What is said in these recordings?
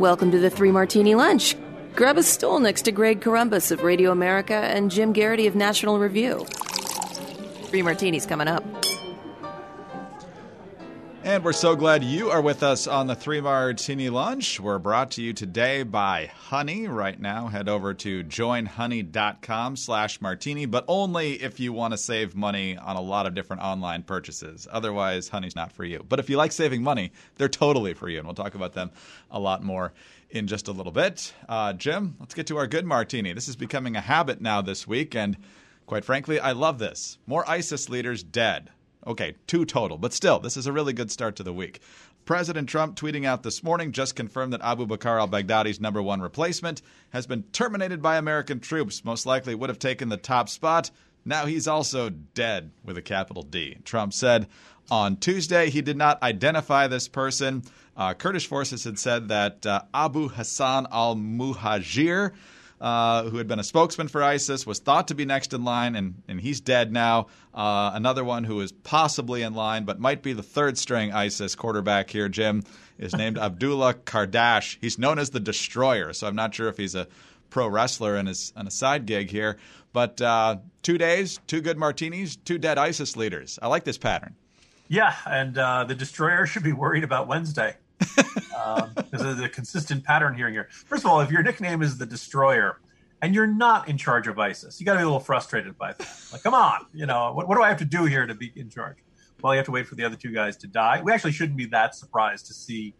Welcome to the Three Martini Lunch. Grab a stool next to Greg Corombos of Radio America and Jim Geraghty of National Review. Three Martinis coming up. And we're so glad you are with us on the Three Martini Lunch. We're brought to you today by Honey. Right now, head over to joinhoney.com slash martini, but only if you want to save money on a lot of different online purchases. Otherwise, Honey's not for you. But if you like saving money, they're totally for you. And we'll talk about them a lot more in just a little bit. Uh, Jim, let's get to our good martini. This is becoming a habit now this week, and quite frankly, I love this. More ISIS leaders dead. Okay, two total, but still, this is a really good start to the week. President Trump tweeting out this morning just confirmed that Abu Bakr al Baghdadi's number one replacement has been terminated by American troops. Most likely would have taken the top spot. Now he's also dead with a capital D. Trump said on Tuesday he did not identify this person. Uh, Kurdish forces had said that uh, Abu Hassan al Muhajir uh, who had been a spokesman for ISIS, was thought to be next in line, and, and he's dead now. Uh, another one who is possibly in line, but might be the third string ISIS quarterback here, Jim, is named Abdullah Kardash. He's known as the Destroyer, so I'm not sure if he's a pro wrestler and is on a side gig here. But uh, two days, two good martinis, two dead ISIS leaders. I like this pattern. Yeah, and uh, the Destroyer should be worried about Wednesday um, there's a consistent pattern here. here. First of all, if your nickname is the Destroyer and you're not in charge of ISIS, you got to be a little frustrated by that. Like, come on, you know, what, what do I have to do here to be in charge? Well, you have to wait for the other two guys to die. We actually shouldn't be that surprised to see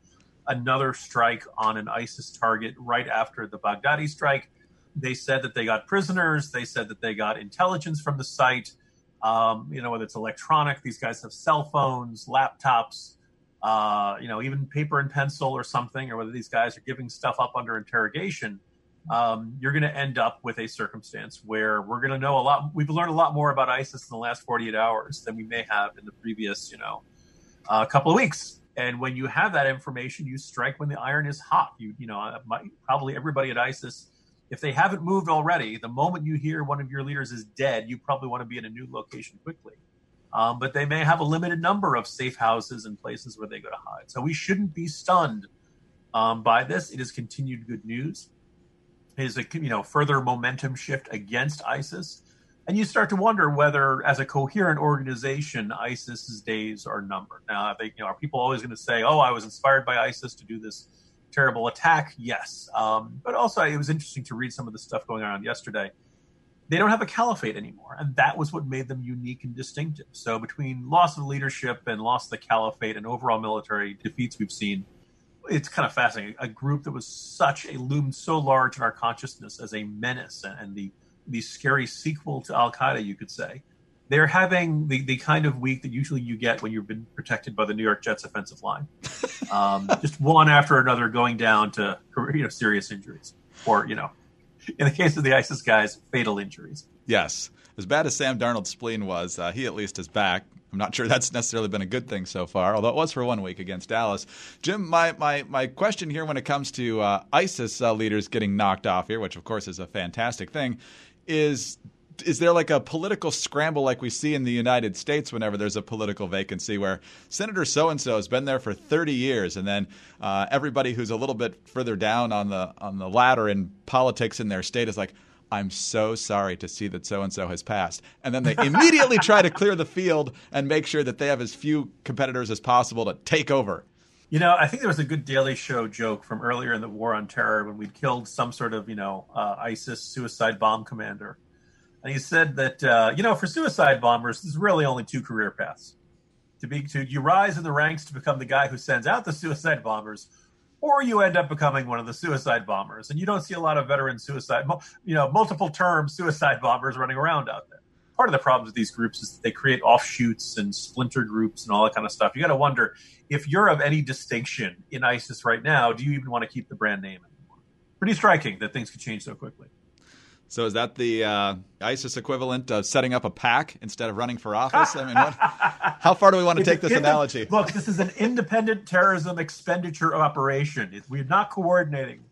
another strike on an ISIS target right after the Baghdadi strike. They said that they got prisoners. They said that they got intelligence from the site. Um, you know, whether it's electronic, these guys have cell phones, laptops uh, you know, even paper and pencil or something, or whether these guys are giving stuff up under interrogation, um, you're going to end up with a circumstance where we're going to know a lot. We've learned a lot more about ISIS in the last 48 hours than we may have in the previous, you know, uh, couple of weeks. And when you have that information, you strike when the iron is hot. You, you know, uh, probably everybody at ISIS, if they haven't moved already, the moment you hear one of your leaders is dead, you probably want to be in a new location quickly. Um, but they may have a limited number of safe houses and places where they go to hide. So we shouldn't be stunned um, by this. It is continued good news. It is a you know further momentum shift against ISIS, and you start to wonder whether, as a coherent organization, ISIS's days are numbered. Now, they, you know, are people always going to say, "Oh, I was inspired by ISIS to do this terrible attack"? Yes, um, but also it was interesting to read some of the stuff going on yesterday they don't have a caliphate anymore. And that was what made them unique and distinctive. So between loss of leadership and loss of the caliphate and overall military defeats we've seen, it's kind of fascinating. A group that was such a loomed so large in our consciousness as a menace and the the scary sequel to Al Qaeda, you could say. They're having the, the kind of week that usually you get when you've been protected by the New York Jets offensive line. Um, just one after another going down to you know serious injuries or you know in the case of the ISIS guys, fatal injuries. Yes. As bad as Sam Darnold's spleen was, uh, he at least is back. I'm not sure that's necessarily been a good thing so far, although it was for one week against Dallas. Jim, my, my, my question here when it comes to uh, ISIS uh, leaders getting knocked off here, which of course is a fantastic thing, is is there like a political scramble like we see in the United States whenever there's a political vacancy where Senator so and so has been there for 30 years, and then uh, everybody who's a little bit further down on the on the ladder in politics in their state is like. I'm so sorry to see that so and so has passed. And then they immediately try to clear the field and make sure that they have as few competitors as possible to take over. You know, I think there was a good Daily Show joke from earlier in the War on Terror when we'd killed some sort of, you know, uh, ISIS suicide bomb commander and he said that uh, you know for suicide bombers, there's really only two career paths: to be to you rise in the ranks to become the guy who sends out the suicide bombers, or you end up becoming one of the suicide bombers. And you don't see a lot of veteran suicide, you know, multiple term suicide bombers running around out there. part of the problems with these groups is that they create offshoots and splinter groups and all that kind of stuff. You got to wonder if you're of any distinction in ISIS right now, do you even want to keep the brand name anymore? Pretty striking that things could change so quickly. So is that the uh, ISIS equivalent of setting up a PAC instead of running for office? I mean, what, how far do we want to take this analogy? Look, this is an independent terrorism expenditure operation. We're not coordinating.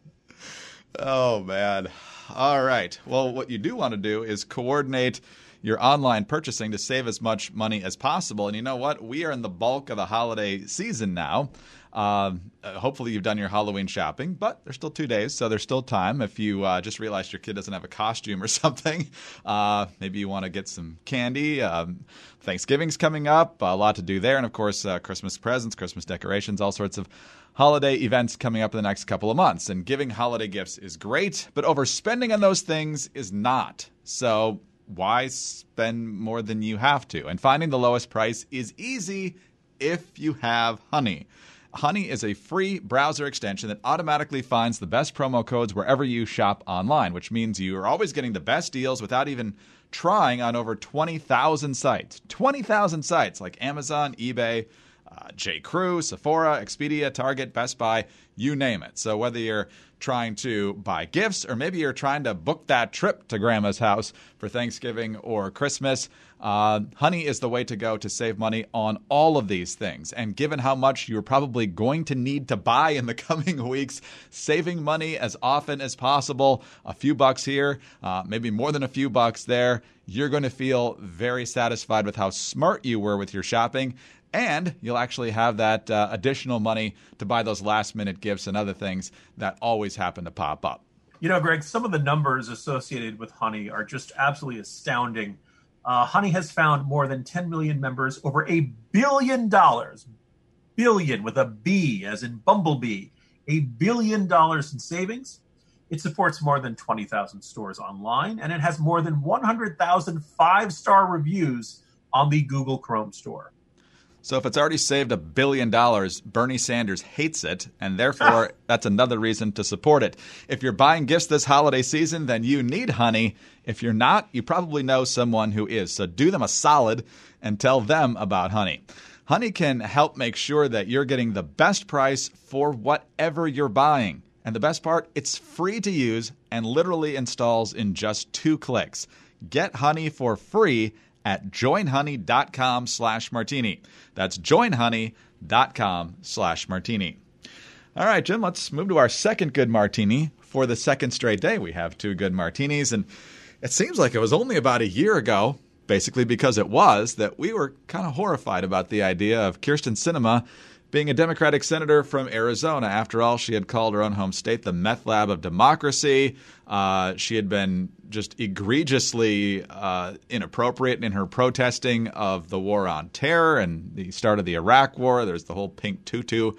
Oh man! All right. Well, what you do want to do is coordinate your online purchasing to save as much money as possible. And you know what? We are in the bulk of the holiday season now. Um, uh, hopefully, you've done your Halloween shopping, but there's still two days, so there's still time. If you uh, just realized your kid doesn't have a costume or something, uh, maybe you want to get some candy. Um, Thanksgiving's coming up, a lot to do there, and of course, uh, Christmas presents, Christmas decorations, all sorts of holiday events coming up in the next couple of months. And giving holiday gifts is great, but overspending on those things is not. So why spend more than you have to? And finding the lowest price is easy if you have Honey. Honey is a free browser extension that automatically finds the best promo codes wherever you shop online, which means you are always getting the best deals without even trying on over 20,000 sites. 20,000 sites like Amazon, eBay, uh, J. Crew, Sephora, Expedia, Target, Best Buy, you name it. So whether you're trying to buy gifts or maybe you're trying to book that trip to grandma's house for Thanksgiving or Christmas, uh, Honey is the way to go to save money on all of these things. And given how much you're probably going to need to buy in the coming weeks, saving money as often as possible, a few bucks here, uh, maybe more than a few bucks there, you're going to feel very satisfied with how smart you were with your shopping and you'll actually have that uh, additional money to buy those last minute gifts and other things that always happen to pop up. You know, Greg, some of the numbers associated with Honey are just absolutely astounding. Uh, Honey has found more than 10 million members, over a billion dollars, billion with a B as in Bumblebee, a billion dollars in savings. It supports more than 20,000 stores online, and it has more than 100,000 five star reviews on the Google Chrome store. So if it's already saved a billion dollars, Bernie Sanders hates it, and therefore ah. that's another reason to support it. If you're buying gifts this holiday season, then you need honey. If you're not, you probably know someone who is. So do them a solid and tell them about honey. Honey can help make sure that you're getting the best price for whatever you're buying. And the best part, it's free to use and literally installs in just two clicks. Get honey for free at joinhoney.com slash martini. That's joinhoney.com slash martini. All right, Jim, let's move to our second good martini. For the second straight day, we have two good martinis. And it seems like it was only about a year ago, basically because it was, that we were kind of horrified about the idea of Kyrsten Sinema being a Democratic senator from Arizona. After all, she had called her own home state the meth lab of democracy. Uh, she had been just egregiously uh, inappropriate in her protesting of the war on terror and the start of the Iraq War. There's the whole pink tutu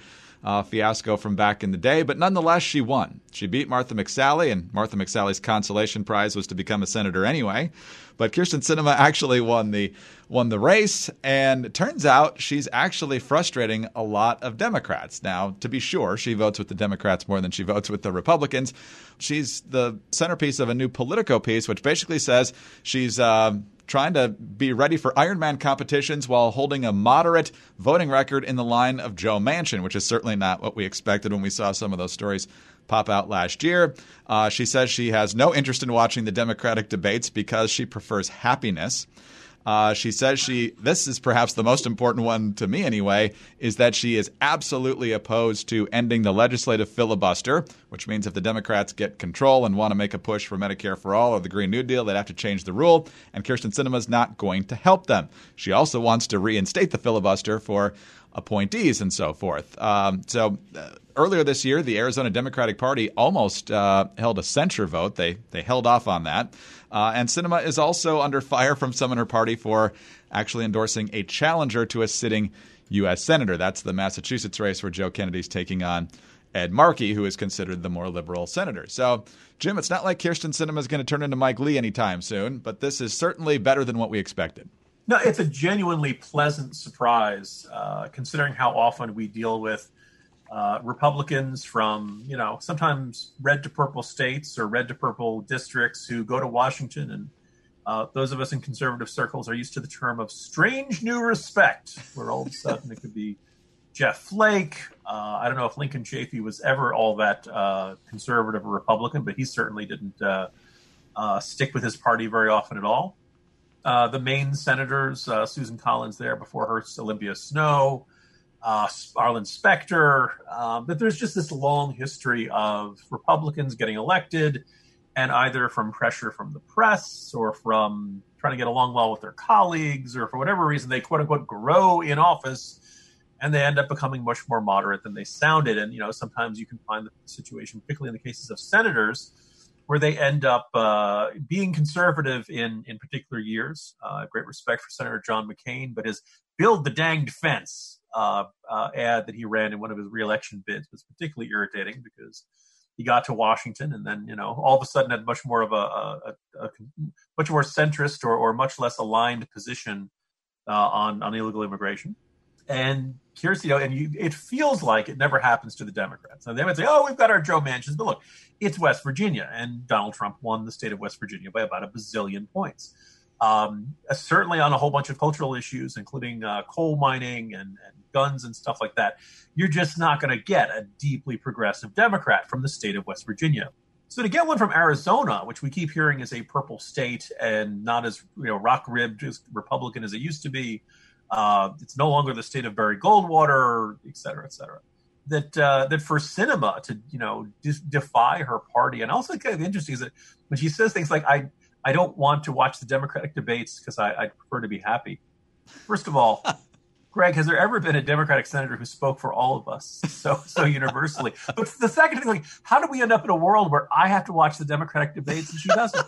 uh, fiasco from back in the day, but nonetheless, she won. She beat Martha McSally, and Martha McSally's consolation prize was to become a senator anyway. But Kyrsten Sinema actually won the won the race, and it turns out she's actually frustrating a lot of Democrats. Now, to be sure, she votes with the Democrats more than she votes with the Republicans. She's the centerpiece of a new Politico piece, which basically says she's. Uh, trying to be ready for Ironman competitions while holding a moderate voting record in the line of Joe Manchin, which is certainly not what we expected when we saw some of those stories pop out last year. Uh, she says she has no interest in watching the Democratic debates because she prefers happiness. Uh, she says she, this is perhaps the most important one to me anyway, is that she is absolutely opposed to ending the legislative filibuster, which means if the Democrats get control and want to make a push for Medicare for All or the Green New Deal, they'd have to change the rule, and Kyrsten Sinema is not going to help them. She also wants to reinstate the filibuster for appointees and so forth. Um, so uh, earlier this year, the Arizona Democratic Party almost uh, held a censure vote. They they held off on that. Uh, and Sinema is also under fire from some in her party for actually endorsing a challenger to a sitting U.S. senator. That's the Massachusetts race where Joe Kennedy's taking on Ed Markey, who is considered the more liberal senator. So, Jim, it's not like Kyrsten Sinema is going to turn into Mike Lee anytime soon, but this is certainly better than what we expected. No, it's a genuinely pleasant surprise, uh, considering how often we deal with uh, Republicans from, you know, sometimes red to purple states or red to purple districts who go to Washington and Uh, those of us in conservative circles are used to the term of strange new respect, where all of a sudden it could be Jeff Flake. Uh, I don't know if Lincoln Chafee was ever all that uh, conservative or Republican, but he certainly didn't uh, stick with his party very often at all. Uh, the Maine senators, Susan Collins there before her, Olympia Snowe, Arlen Specter, um, but there's just this long history of Republicans getting elected and either from pressure from the press or from trying to get along well with their colleagues or for whatever reason they quote unquote grow in office and they end up becoming much more moderate than they sounded. And you know sometimes you can find the situation particularly in the cases of senators where they end up uh, being conservative in in particular years uh, great respect for senator john mccain but his build the danged fence uh, uh ad that he ran in one of his reelection bids was particularly irritating because he got to Washington, and then you know all of a sudden had much more of a, a, a, a much more centrist or, or, much less aligned position uh, on on illegal immigration. And here's you know, and you, it feels like it never happens to the Democrats. Now they might say, "Oh, we've got our Joe Manchins," but look, it's West Virginia, and Donald Trump won the state of West Virginia by about a bazillion points. Um, uh, certainly on a whole bunch of cultural issues, including uh, coal mining and, and, guns and stuff like that, you're just not going to get a deeply progressive Democrat from the state of West Virginia. So to get one from Arizona, which we keep hearing is a purple state and not as you know rock ribbed as Republican as it used to be, uh, it's no longer the state of Barry Goldwater, et cetera, et cetera. That uh, that for Sinema to you know de- defy her party, and also kind of interesting is that when she says things like I I don't want to watch the Democratic debates because I, I prefer to be happy. First of all, Greg, has there ever been a Democratic senator who spoke for all of us so so universally? But the second thing, like, how do we end up in a world where I have to watch the Democratic debates and she doesn't?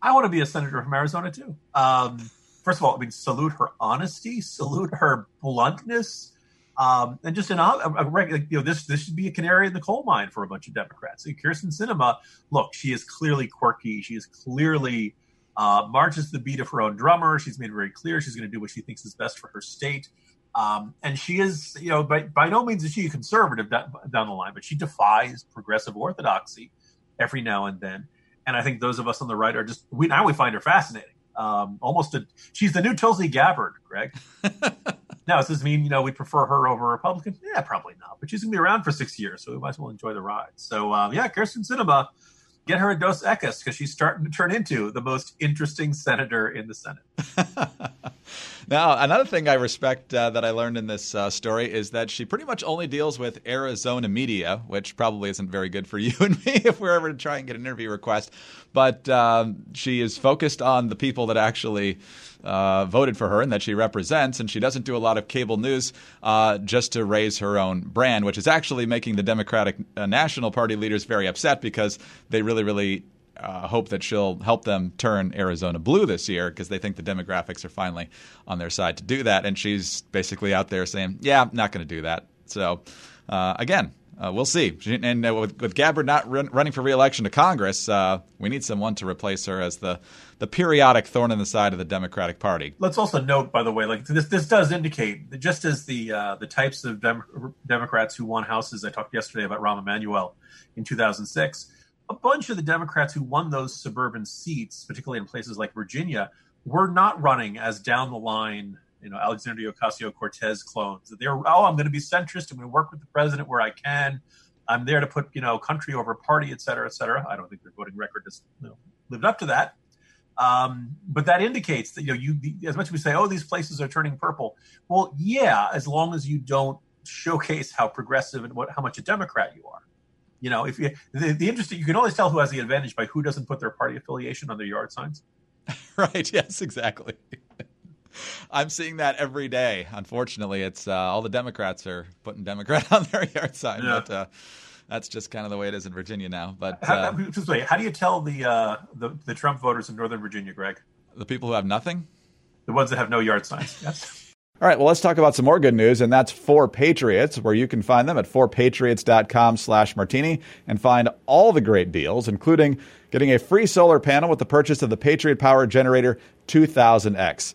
I want to be a senator from Arizona too. Um, first of all, I mean, salute her honesty, salute her bluntness. Um, and just an a, a, you know this this should be a canary in the coal mine for a bunch of Democrats. And Kyrsten Sinema, look, she is clearly quirky. She is clearly uh, marches the beat of her own drummer. She's made very clear she's going to do what she thinks is best for her state. Um, and she is, you know, by, by no means is she a conservative down, down the line, but she defies progressive orthodoxy every now and then. And I think those of us on the right are just we now we find her fascinating. Um, almost a she's the new Tulsi Gabbard, Greg. Now, does this mean you know we prefer her over a Republican? Yeah, probably not. But she's gonna be around for six years, so we might as well enjoy the ride. So um, yeah, Kyrsten Sinema, get her a Dos Equis because she's starting to turn into the most interesting senator in the Senate. now, another thing I respect uh, that I learned in this uh, story is that she pretty much only deals with Arizona media, which probably isn't very good for you and me if we're ever to try and get an interview request. But um, she is focused on the people that actually uh, voted for her and that she represents, and she doesn't do a lot of cable news uh, just to raise her own brand, which is actually making the Democratic uh, National Party leaders very upset because they really, really uh, hope that she'll help them turn Arizona blue this year because they think the demographics are finally on their side to do that. And she's basically out there saying, "Yeah, I'm not going to do that." So, uh, again, uh, we'll see. And uh, with, with Gabbard not run, running for reelection to Congress, uh, we need someone to replace her as the, the periodic thorn in the side of the Democratic Party. Let's also note, by the way, like this this does indicate just as the uh, the types of Dem- Democrats who won houses, I talked yesterday about Rahm Emanuel in 2006, a bunch of the Democrats who won those suburban seats, particularly in places like Virginia, were not running as down the line you know Alexandria Ocasio Cortez clones. They're oh, I'm going to be centrist. I'm going to work with the president where I can. I'm there to put you know country over party, et cetera, et cetera. I don't think their voting record has you know, lived up to that. Um, but that indicates that you know you as much as we say, oh, these places are turning purple. Well, yeah, as long as you don't showcase how progressive and what how much a Democrat you are. You know, if you the, the interesting, you can always tell who has the advantage by who doesn't put their party affiliation on their yard signs. right. Yes. Exactly. I'm seeing that every day. Unfortunately, it's uh, all the Democrats are putting Democrat on their yard sign, yeah. but uh, that's just kind of the way it is in Virginia now. But how, uh, just wait, how do you tell the, uh, the the Trump voters in Northern Virginia, Greg? The people who have nothing, the ones that have no yard signs. Yes. All right, well, let's talk about some more good news, and that's 4Patriots, where you can find them at 4patriots.com slash martini and find all the great deals, including getting a free solar panel with the purchase of the Patriot Power Generator 2000X.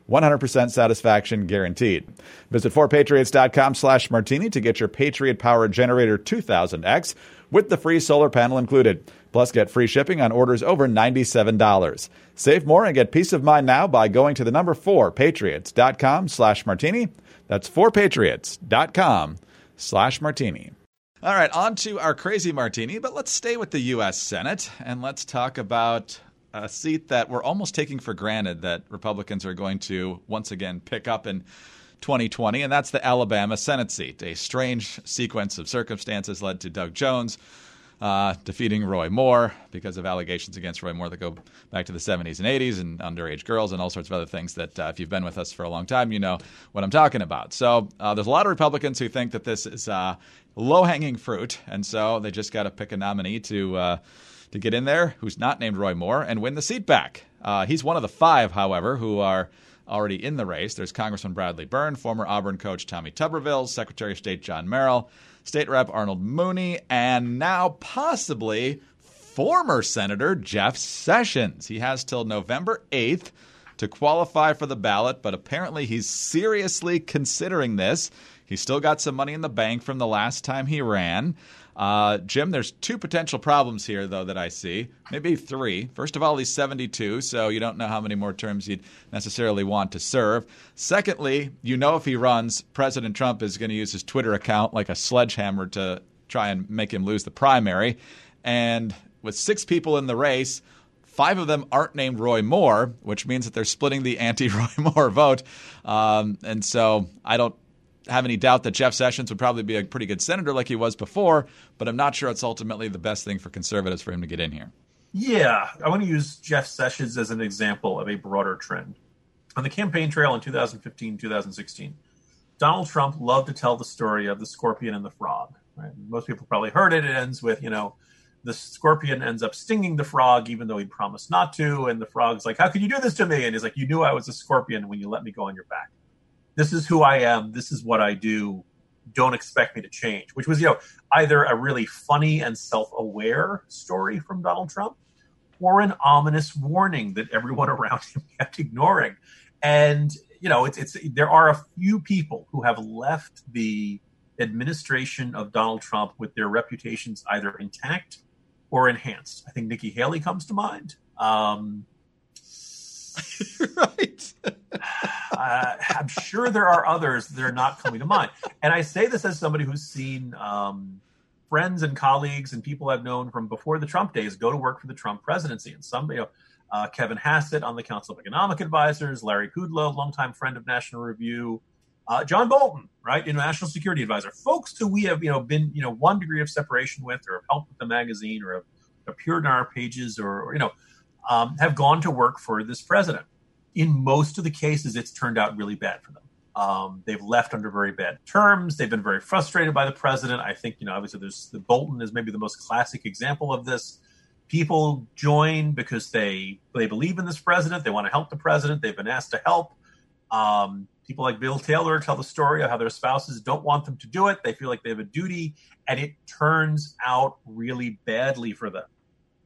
100% satisfaction guaranteed. Visit 4patriots.com slash martini to get your Patriot Power Generator 2000X with the free solar panel included. Plus, get free shipping on orders over $97. Save more and get peace of mind now by going to the number 4patriots.com slash martini. That's 4patriots.com slash martini. All right, on to our crazy martini, but let's stay with the U.S. Senate and let's talk about a seat that we're almost taking for granted that Republicans are going to once again pick up in 2020, and that's the Alabama Senate seat. A strange sequence of circumstances led to Doug Jones uh, defeating Roy Moore because of allegations against Roy Moore that go back to the 70s and 80s and underage girls and all sorts of other things that, uh, if you've been with us for a long time, you know what I'm talking about. So uh, there's a lot of Republicans who think that this is uh, low hanging fruit, and so they just got to pick a nominee to uh, to get in there who's not named Roy Moore and win the seat back. Uh, he's one of the five, however, who are already in the race. There's Congressman Bradley Byrne, former Auburn coach Tommy Tuberville, Secretary of State John Merrill, State Rep Arnold Mooney, and now possibly former Senator Jeff Sessions. He has till November 8th to qualify for the ballot, but apparently he's seriously considering this. He's still got some money in the bank from the last time he ran. Uh, Jim, there's two potential problems here, though, that I see. Maybe three. First of all, he's 72, so you don't know how many more terms you'd necessarily want to serve. Secondly, you know if he runs, President Trump is going to use his Twitter account like a sledgehammer to try and make him lose the primary. And with six people in the race, Five of them aren't named Roy Moore, which means that they're splitting the anti Roy Moore vote. Um, and so I don't have any doubt that Jeff Sessions would probably be a pretty good senator like he was before, but I'm not sure it's ultimately the best thing for conservatives for him to get in here. Yeah, I want to use Jeff Sessions as an example of a broader trend. On the campaign trail in 2015, 2016, Donald Trump loved to tell the story of the scorpion and the frog. Right? Most people probably heard it. It ends with, you know, the scorpion ends up stinging the frog even though he promised not to. And the frog's like, How could you do this to me? And he's like, You knew I was a scorpion when you let me go on your back this is who I am, this is what I do. Don't expect me to change, which was, you know, either a really funny and self aware story from Donald Trump or an ominous warning that everyone around him kept ignoring. And, you know, it's, it's, there are a few people who have left the administration of Donald Trump with their reputations either intact or enhanced. I think Nikki Haley comes to mind. Um, right. uh, I'm sure there are others that are not coming to mind. And I say this as somebody who's seen um, friends and colleagues and people I've known from before the Trump days go to work for the Trump presidency. And some, you know, uh, Kevin Hassett on the Council of Economic Advisors, Larry Kudlow, longtime friend of National Review, uh, John Bolton, right, you know, National Security Advisor, folks who we have, you know, been, you know, one degree of separation with, or have helped with the magazine, or have appeared on our pages, or, or you know, um, have gone to work for this president. In most of the cases, it's turned out really bad for them. Um, they've left under very bad terms. They've been very frustrated by the president. I think, you know, obviously there's the Bolton is maybe the most classic example of this. People join because they they believe in this president. They want to help the president. They've been asked to help. Um, people like Bill Taylor tell the story of how their spouses don't want them to do it. They feel like they have a duty, and it turns out really badly for them.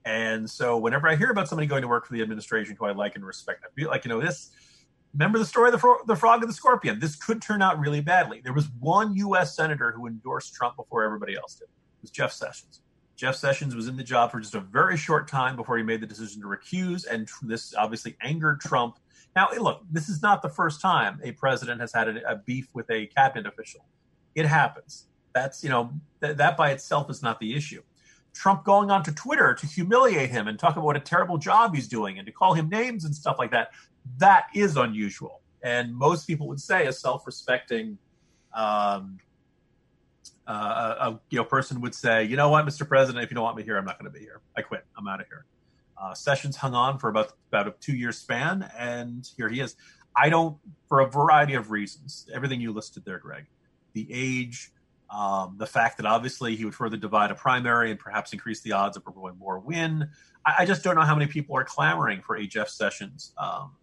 And so whenever I hear about somebody going to work for the administration who I like and respect, I feel like, you know, this, remember the story of the, fro- the frog and the scorpion? This could turn out really badly. There was one U.S. senator who endorsed Trump before everybody else did. It was Jeff Sessions. Jeff Sessions was in the job for just a very short time before he made the decision to recuse, and this obviously angered Trump. Now, look, this is not the first time a president has had a, a beef with a cabinet official. It happens. That's, you know, th- that by itself is not the issue. Trump going onto Twitter to humiliate him and talk about what a terrible job he's doing and to call him names and stuff like that, that is unusual. And most people would say a self-respecting um, uh, a, you know person would say, you know what, Mr. President, if you don't want me here, I'm not going to be here. I quit. I'm out of here. Uh, Sessions hung on for about about a two year span, and here he is. I don't, for a variety of reasons, everything you listed there, Greg, the age, Um, the fact that obviously he would further divide a primary and perhaps increase the odds of Roy Moore win. I, I, just don't know how many people are clamoring for a Jeff Sessions um,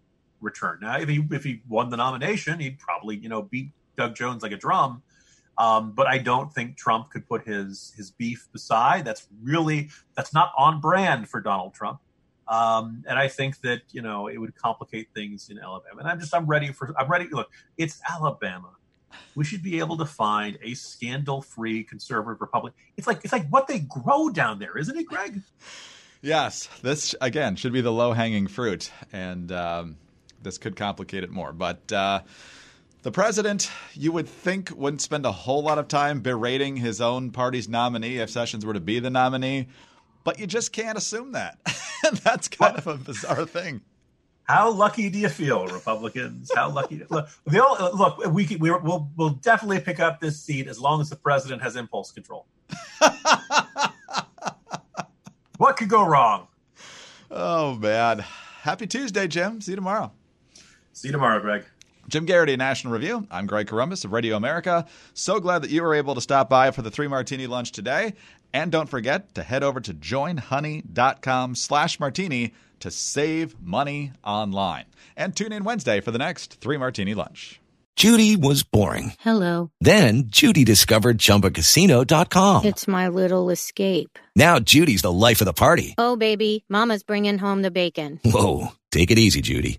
return. Now, if he if he won the nomination, he'd probably you know beat Doug Jones like a drum. Um, but I don't think Trump could put his his beef beside. That's really that's not on brand for Donald Trump. Um, and I think that you know it would complicate things in Alabama. And I'm just I'm ready for I'm ready. Look, it's Alabama. We should be able to find a scandal-free conservative republic. It's like it's like what they grow down there, isn't it, Greg? Yes, this again should be the low-hanging fruit, and um, this could complicate it more. But uh, the president, you would think, wouldn't spend a whole lot of time berating his own party's nominee if Sessions were to be the nominee, but you just can't assume that. That's kind of a bizarre thing. How lucky do you feel, Republicans? How lucky? look, all, look, we, we will we'll definitely pick up this seat as long as the president has impulse control. what could go wrong? Oh man! Happy Tuesday, Jim. See you tomorrow. See you tomorrow, Greg. Jim Geraghty, National Review. I'm Greg Corombos of Radio America. So glad that you were able to stop by for the Three Martini Lunch today. And don't forget to head over to joinhoney.com slash martini to save money online. And tune in Wednesday for the next Three Martini Lunch. Judy was boring. Hello. Then Judy discovered ChumbaCasino.com. It's my little escape. Now Judy's the life of the party. Oh, baby, mama's bringing home the bacon. Whoa, take it easy, Judy.